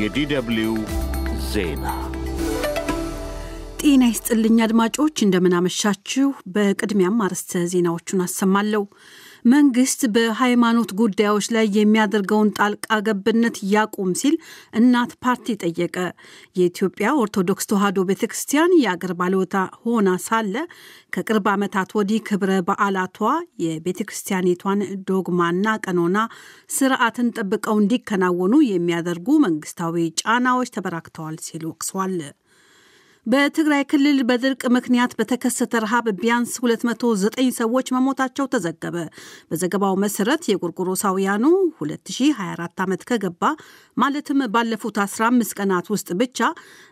የዲደብሊው ዜና ጤና ይስጥልኝ አድማጮች፣ እንደምናመሻችሁ። በቅድሚያም አርዕስተ ዜናዎቹን አሰማለሁ። መንግስት በሃይማኖት ጉዳዮች ላይ የሚያደርገውን ጣልቃ ገብነት ያቁም ሲል እናት ፓርቲ ጠየቀ። የኢትዮጵያ ኦርቶዶክስ ተዋሕዶ ቤተ ክርስቲያን የአገር ባለውለታ ሆና ሳለ ከቅርብ ዓመታት ወዲህ ክብረ በዓላቷ የቤተ ክርስቲያኒቷን ዶግማና ቀኖና ስርዓትን ጠብቀው እንዲከናወኑ የሚያደርጉ መንግስታዊ ጫናዎች ተበራክተዋል ሲል ወቅሷል። በትግራይ ክልል በድርቅ ምክንያት በተከሰተ ረሃብ ቢያንስ 209 ሰዎች መሞታቸው ተዘገበ። በዘገባው መሰረት የጎርጎሮሳውያኑ 2024 ዓመት ከገባ ማለትም ባለፉት 15 ቀናት ውስጥ ብቻ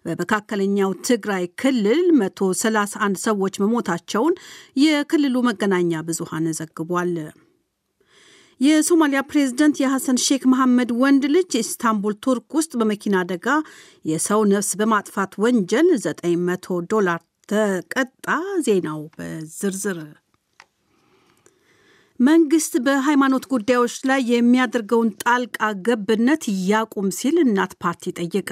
በመካከለኛው ትግራይ ክልል 131 ሰዎች መሞታቸውን የክልሉ መገናኛ ብዙሃን ዘግቧል። የሶማሊያ ፕሬዝደንት የሐሰን ሼክ መሐመድ ወንድ ልጅ ኢስታንቡል ቱርክ ውስጥ በመኪና አደጋ የሰው ነፍስ በማጥፋት ወንጀል 900 ዶላር ተቀጣ። ዜናው በዝርዝር መንግስት በሃይማኖት ጉዳዮች ላይ የሚያደርገውን ጣልቃ ገብነት ያቁም ሲል እናት ፓርቲ ጠየቀ።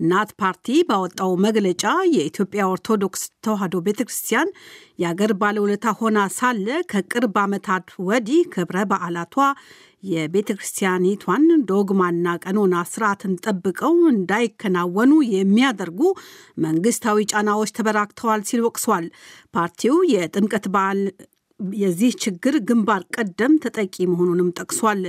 እናት ፓርቲ ባወጣው መግለጫ የኢትዮጵያ ኦርቶዶክስ ተዋሕዶ ቤተ ክርስቲያን የአገር ባለውለታ ሆና ሳለ ከቅርብ ዓመታት ወዲህ ክብረ በዓላቷ የቤተ ክርስቲያኒቷን ዶግማና ቀኖና ስርዓትን ጠብቀው እንዳይከናወኑ የሚያደርጉ መንግስታዊ ጫናዎች ተበራክተዋል ሲል ወቅሷል። ፓርቲው የጥምቀት በዓል የዚህ ችግር ግንባር ቀደም ተጠቂ መሆኑንም ጠቅሷል።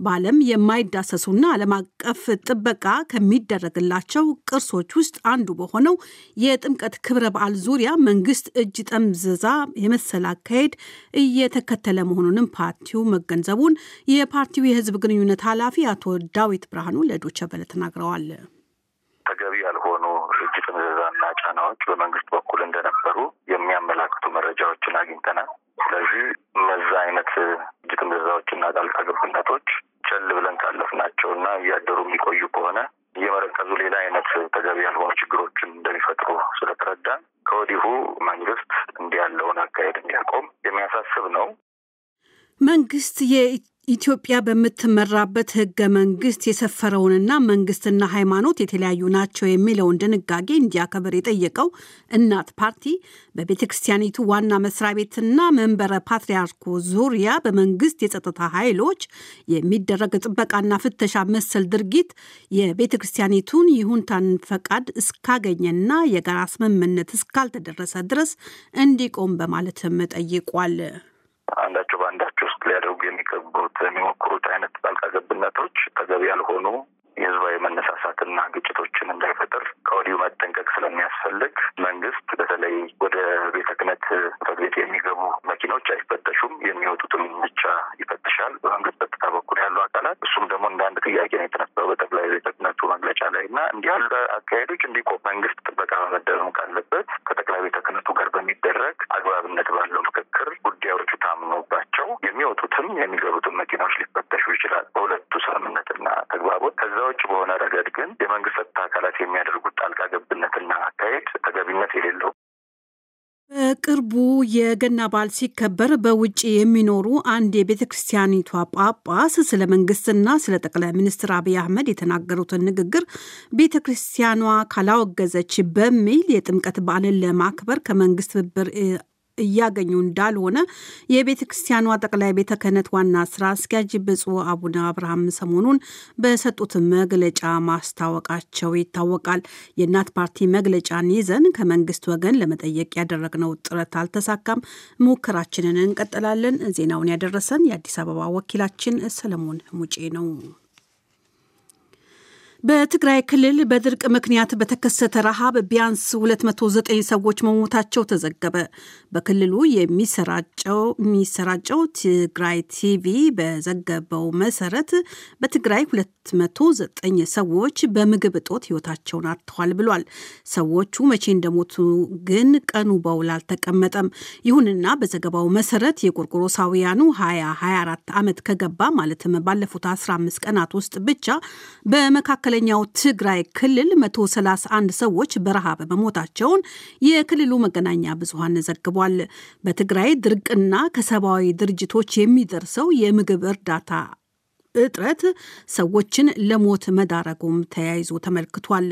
በዓለም የማይዳሰሱና ዓለም አቀፍ ጥበቃ ከሚደረግላቸው ቅርሶች ውስጥ አንዱ በሆነው የጥምቀት ክብረ በዓል ዙሪያ መንግስት እጅ ጠምዝዛ የመሰለ አካሄድ እየተከተለ መሆኑንም ፓርቲው መገንዘቡን የፓርቲው የህዝብ ግንኙነት ኃላፊ አቶ ዳዊት ብርሃኑ ለዶቸ ተናግረዋል። ተገቢ ያልሆኑ እጅ ጥምዘዛና ጫናዎች በመንግስት በኩል እንደነበሩ የሚያመላክቱ መረጃዎችን አግኝተናል። ስለዚህ እነዛ አይነት እጅ ጣልቃ ገብነቶች ቸል ብለን ካለፍናቸው እና እያደሩ የሚቆዩ ከሆነ እየመረከዙ ሌላ አይነት ተገቢ ያልሆኑ ችግሮችን እንደሚፈጥሩ ስለተረዳን ከወዲሁ መንግስት እንዲህ ያለውን አካሄድ እንዲያቆም የሚያሳስብ ነው። መንግስት ኢትዮጵያ በምትመራበት ህገ መንግስት የሰፈረውንና መንግስትና ሃይማኖት የተለያዩ ናቸው የሚለውን ድንጋጌ እንዲያከብር የጠየቀው እናት ፓርቲ በቤተ ክርስቲያኒቱ ዋና መስሪያ ቤትና መንበረ ፓትርያርኩ ዙሪያ በመንግስት የጸጥታ ኃይሎች የሚደረግ ጥበቃና ፍተሻ መሰል ድርጊት የቤተ ክርስቲያኒቱን ይሁንታን ፈቃድ እስካገኘና የጋራ ስምምነት እስካልተደረሰ ድረስ እንዲቆም በማለትም ጠይቋል። ሊያደርጉ የሚገቡት የሚሞክሩት አይነት ጣልቃ ገብነቶች ተገቢ ያልሆኑ የህዝባዊ መነሳሳትና ግጭቶችን እንዳይፈጥር ከወዲሁ መጠንቀቅ ስለሚያስፈልግ መንግስት በተለይ ወደ ቤተ ክህነት ጽሕፈት ቤት የሚገቡ መኪኖች አይፈተሹም፣ የሚወጡትም ብቻ ይፈትሻል በመንግስት ጸጥታ በኩል ያሉ አካላት። እሱም ደግሞ እንደ አንድ ጥያቄ ነው የተነሳው በጠቅላይ ቤተ ክህነቱ መግለጫ ላይ እና እንዲህ ያሉ አካሄዶች እንዲቆም መንግስት ጥበቃ መመደብም ካለበት ከጠቅላይ ቤተ ክህነቱ ጋር በሚደረግ አግባብነት ባለው ረገድ ግን የመንግስት ጸጥታ አካላት የሚያደርጉት ጣልቃ ገብነትና አካሄድ ተገቢነት የሌለው። በቅርቡ የገና በዓል ሲከበር በውጭ የሚኖሩ አንድ የቤተ ክርስቲያኒቷ ጳጳስ ስለ መንግስትና ስለ ጠቅላይ ሚኒስትር አብይ አህመድ የተናገሩትን ንግግር ቤተ ክርስቲያኗ ካላወገዘች በሚል የጥምቀት በዓልን ለማክበር ከመንግስት ትብብር እያገኙ እንዳልሆነ የቤተ ክርስቲያኗ ጠቅላይ ቤተ ክህነት ዋና ስራ አስኪያጅ ብፁዕ አቡነ አብርሃም ሰሞኑን በሰጡት መግለጫ ማስታወቃቸው ይታወቃል። የእናት ፓርቲ መግለጫን ይዘን ከመንግስት ወገን ለመጠየቅ ያደረግነው ጥረት አልተሳካም። ሙከራችንን እንቀጥላለን። ዜናውን ያደረሰን የአዲስ አበባ ወኪላችን ሰለሞን ሙጬ ነው። በትግራይ ክልል በድርቅ ምክንያት በተከሰተ ረሃብ ቢያንስ 209 ሰዎች መሞታቸው ተዘገበ። በክልሉ የሚሰራጨው ትግራይ ቲቪ በዘገበው መሰረት በትግራይ 209 ሰዎች በምግብ እጦት ሕይወታቸውን አጥተዋል ብሏል። ሰዎቹ መቼ እንደሞቱ ግን ቀኑ በውል አልተቀመጠም። ይሁንና በዘገባው መሰረት የቆርቆሮሳውያኑ 2024 ዓመት ከገባ ማለትም ባለፉት 15 ቀናት ውስጥ ብቻ በመካከል መካከለኛው ትግራይ ክልል 131 ሰዎች በረሃብ መሞታቸውን የክልሉ መገናኛ ብዙሃን ዘግቧል። በትግራይ ድርቅና ከሰብአዊ ድርጅቶች የሚደርሰው የምግብ እርዳታ እጥረት ሰዎችን ለሞት መዳረጉም ተያይዞ ተመልክቷል።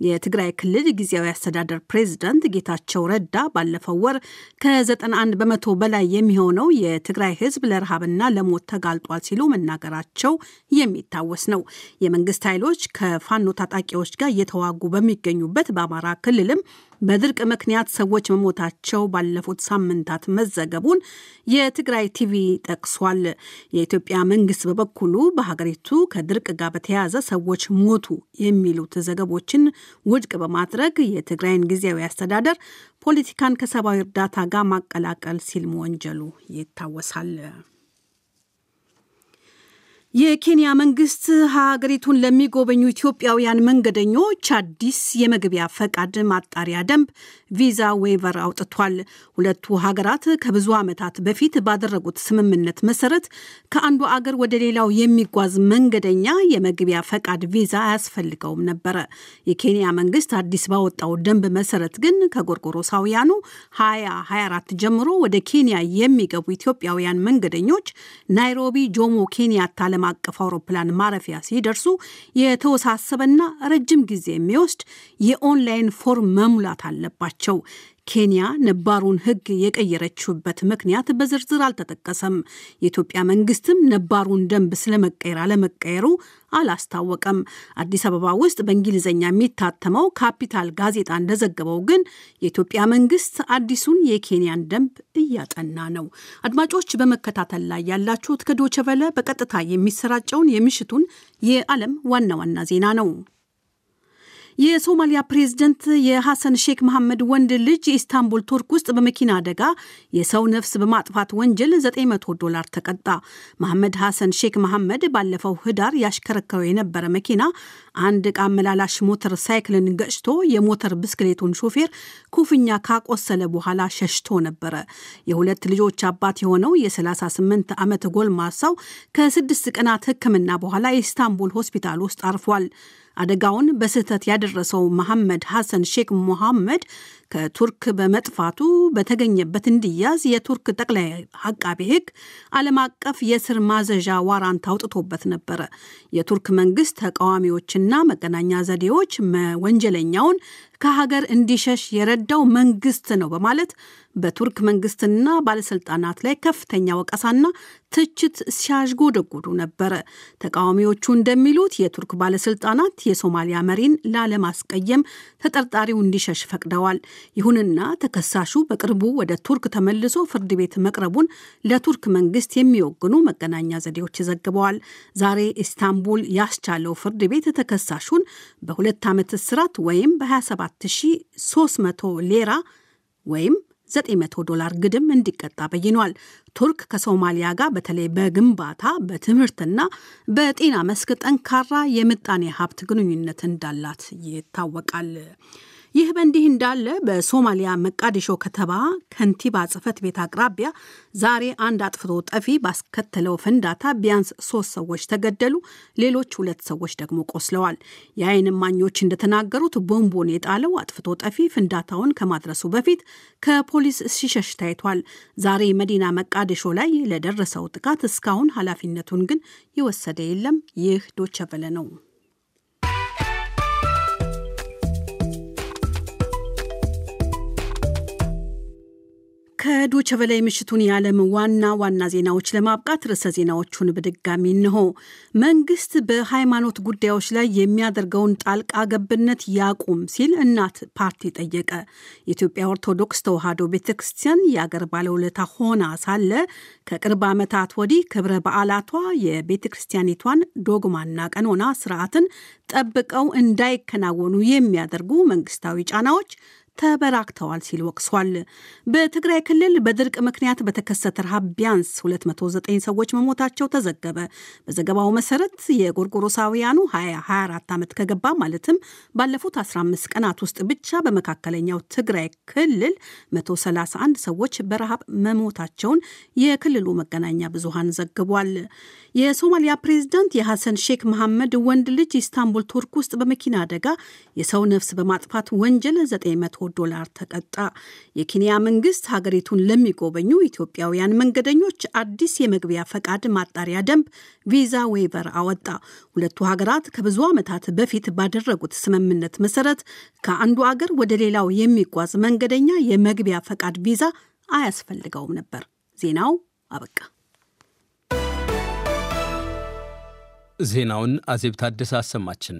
የትግራይ ክልል ጊዜያዊ አስተዳደር ፕሬዝዳንት ጌታቸው ረዳ ባለፈው ወር ከ91 በመቶ በላይ የሚሆነው የትግራይ ሕዝብ ለረሃብና ለሞት ተጋልጧል ሲሉ መናገራቸው የሚታወስ ነው። የመንግስት ኃይሎች ከፋኖ ታጣቂዎች ጋር እየተዋጉ በሚገኙበት በአማራ ክልልም በድርቅ ምክንያት ሰዎች መሞታቸው ባለፉት ሳምንታት መዘገቡን የትግራይ ቲቪ ጠቅሷል። የኢትዮጵያ መንግስት በበኩሉ በሀገሪቱ ከድርቅ ጋር በተያያዘ ሰዎች ሞቱ የሚሉት ዘገባዎችን ውድቅ በማድረግ የትግራይን ጊዜያዊ አስተዳደር ፖለቲካን ከሰብአዊ እርዳታ ጋር ማቀላቀል ሲል መወንጀሉ ይታወሳል። የኬንያ መንግስት ሀገሪቱን ለሚጎበኙ ኢትዮጵያውያን መንገደኞች አዲስ የመግቢያ ፈቃድ ማጣሪያ ደንብ visa waiver አውጥቷል። ሁለቱ ሀገራት ከብዙ ዓመታት በፊት ባደረጉት ስምምነት መሰረት ከአንዱ አገር ወደ ሌላው የሚጓዝ መንገደኛ የመግቢያ ፈቃድ ቪዛ አያስፈልገውም ነበረ። የኬንያ መንግስት አዲስ ባወጣው ደንብ መሰረት ግን ከጎርጎሮሳውያኑ 2024 ጀምሮ ወደ ኬንያ የሚገቡ ኢትዮጵያውያን መንገደኞች ናይሮቢ ጆሞ ኬንያታ ዓለም አቀፍ አውሮፕላን ማረፊያ ሲደርሱ የተወሳሰበና ረጅም ጊዜ የሚወስድ የ online form መሙላት አለባቸው። ኬንያ ነባሩን ሕግ የቀየረችበት ምክንያት በዝርዝር አልተጠቀሰም። የኢትዮጵያ መንግስትም ነባሩን ደንብ ስለመቀየር አለመቀየሩ አላስታወቀም። አዲስ አበባ ውስጥ በእንግሊዝኛ የሚታተመው ካፒታል ጋዜጣ እንደዘገበው ግን የኢትዮጵያ መንግስት አዲሱን የኬንያን ደንብ እያጠና ነው። አድማጮች በመከታተል ላይ ያላችሁት ከዶቸ ቨለ በቀጥታ የሚሰራጨውን የምሽቱን የዓለም ዋና ዋና ዜና ነው። የሶማሊያ ፕሬዝደንት የሐሰን ሼክ መሐመድ ወንድ ልጅ ኢስታንቡል ቱርክ ውስጥ በመኪና አደጋ የሰው ነፍስ በማጥፋት ወንጀል 900 ዶላር ተቀጣ። መሐመድ ሐሰን ሼክ መሐመድ ባለፈው ህዳር ያሽከረከረው የነበረ መኪና አንድ ዕቃ አመላላሽ ሞተር ሳይክልን ገጭቶ የሞተር ብስክሌቱን ሾፌር ክፉኛ ካቆሰለ በኋላ ሸሽቶ ነበረ። የሁለት ልጆች አባት የሆነው የ38 ዓመት ጎልማሳው ከስድስት ቀናት ሕክምና በኋላ የኢስታንቡል ሆስፒታል ውስጥ አርፏል። አደጋውን በስህተት ያደረሰው መሐመድ ሐሰን ሼክ ሞሐመድ ከቱርክ በመጥፋቱ በተገኘበት እንዲያዝ የቱርክ ጠቅላይ አቃቤ ሕግ ዓለም አቀፍ የእስር ማዘዣ warrant አውጥቶበት ነበረ። የቱርክ መንግስት ተቃዋሚዎችና መገናኛ ዘዴዎች ወንጀለኛውን ከሀገር እንዲሸሽ የረዳው መንግስት ነው በማለት በቱርክ መንግስትና ባለስልጣናት ላይ ከፍተኛ ወቀሳና ትችት ሲያዥጎደጉዱ ነበረ። ተቃዋሚዎቹ እንደሚሉት የቱርክ ባለስልጣናት የሶማሊያ መሪን ላለማስቀየም ተጠርጣሪው እንዲሸሽ ፈቅደዋል። ይሁንና ተከሳሹ በቅርቡ ወደ ቱርክ ተመልሶ ፍርድ ቤት መቅረቡን ለቱርክ መንግስት የሚወግኑ መገናኛ ዘዴዎች ዘግበዋል። ዛሬ ኢስታንቡል ያስቻለው ፍርድ ቤት ተከሳሹን በሁለት ዓመት እስራት ወይም በ27300 ሌራ ወይም 900 ዶላር ግድም እንዲቀጣ በይኗል። ቱርክ ከሶማሊያ ጋር በተለይ በግንባታ በትምህርትና በጤና መስክ ጠንካራ የምጣኔ ሀብት ግንኙነት እንዳላት ይታወቃል። ይህ በእንዲህ እንዳለ በሶማሊያ መቃዲሾ ከተማ ከንቲባ ጽሕፈት ቤት አቅራቢያ ዛሬ አንድ አጥፍቶ ጠፊ ባስከተለው ፍንዳታ ቢያንስ ሶስት ሰዎች ተገደሉ፣ ሌሎች ሁለት ሰዎች ደግሞ ቆስለዋል። የዓይን እማኞች እንደተናገሩት ቦምቡን የጣለው አጥፍቶ ጠፊ ፍንዳታውን ከማድረሱ በፊት ከፖሊስ ሲሸሽ ታይቷል። ዛሬ መዲና መቃዲሾ ላይ ለደረሰው ጥቃት እስካሁን ኃላፊነቱን ግን የወሰደ የለም። ይህ ዶቸቨለ ነው። ከዶቸ በላይ ምሽቱን የዓለም ዋና ዋና ዜናዎች ለማብቃት ርዕሰ ዜናዎቹን በድጋሚ እንሆ። መንግስት በሃይማኖት ጉዳዮች ላይ የሚያደርገውን ጣልቃ ገብነት ያቁም ሲል እናት ፓርቲ ጠየቀ። የኢትዮጵያ ኦርቶዶክስ ተዋሕዶ ቤተ ክርስቲያን የአገር ባለውለታ ሆና ሳለ ከቅርብ ዓመታት ወዲህ ክብረ በዓላቷ የቤተ ክርስቲያኒቷን ዶግማና ቀኖና ስርዓትን ጠብቀው እንዳይከናወኑ የሚያደርጉ መንግስታዊ ጫናዎች ተበራክተዋል ሲል ወቅሷል። በትግራይ ክልል በድርቅ ምክንያት በተከሰተ ረሃብ ቢያንስ 209 ሰዎች መሞታቸው ተዘገበ። በዘገባው መሰረት የጎርጎሮሳውያኑ 2024 ዓመት ከገባ ማለትም ባለፉት 15 ቀናት ውስጥ ብቻ በመካከለኛው ትግራይ ክልል 131 ሰዎች በረሃብ መሞታቸውን የክልሉ መገናኛ ብዙሃን ዘግቧል። የሶማሊያ ፕሬዝዳንት የሐሰን ሼክ መሐመድ ወንድ ልጅ ኢስታንቡል ቱርክ ውስጥ በመኪና አደጋ የሰው ነፍስ በማጥፋት ወንጀል 900 ዶላር ተቀጣ። የኬንያ መንግስት ሀገሪቱን ለሚጎበኙ ኢትዮጵያውያን መንገደኞች አዲስ የመግቢያ ፈቃድ ማጣሪያ ደንብ visa waiver አወጣ። ሁለቱ ሀገራት ከብዙ ዓመታት በፊት ባደረጉት ስምምነት መሰረት ከአንዱ አገር ወደ ሌላው የሚጓዝ መንገደኛ የመግቢያ ፈቃድ ቪዛ አያስፈልገውም ነበር። ዜናው አበቃ። ዜናውን አዜብ ታደሰ አሰማችን።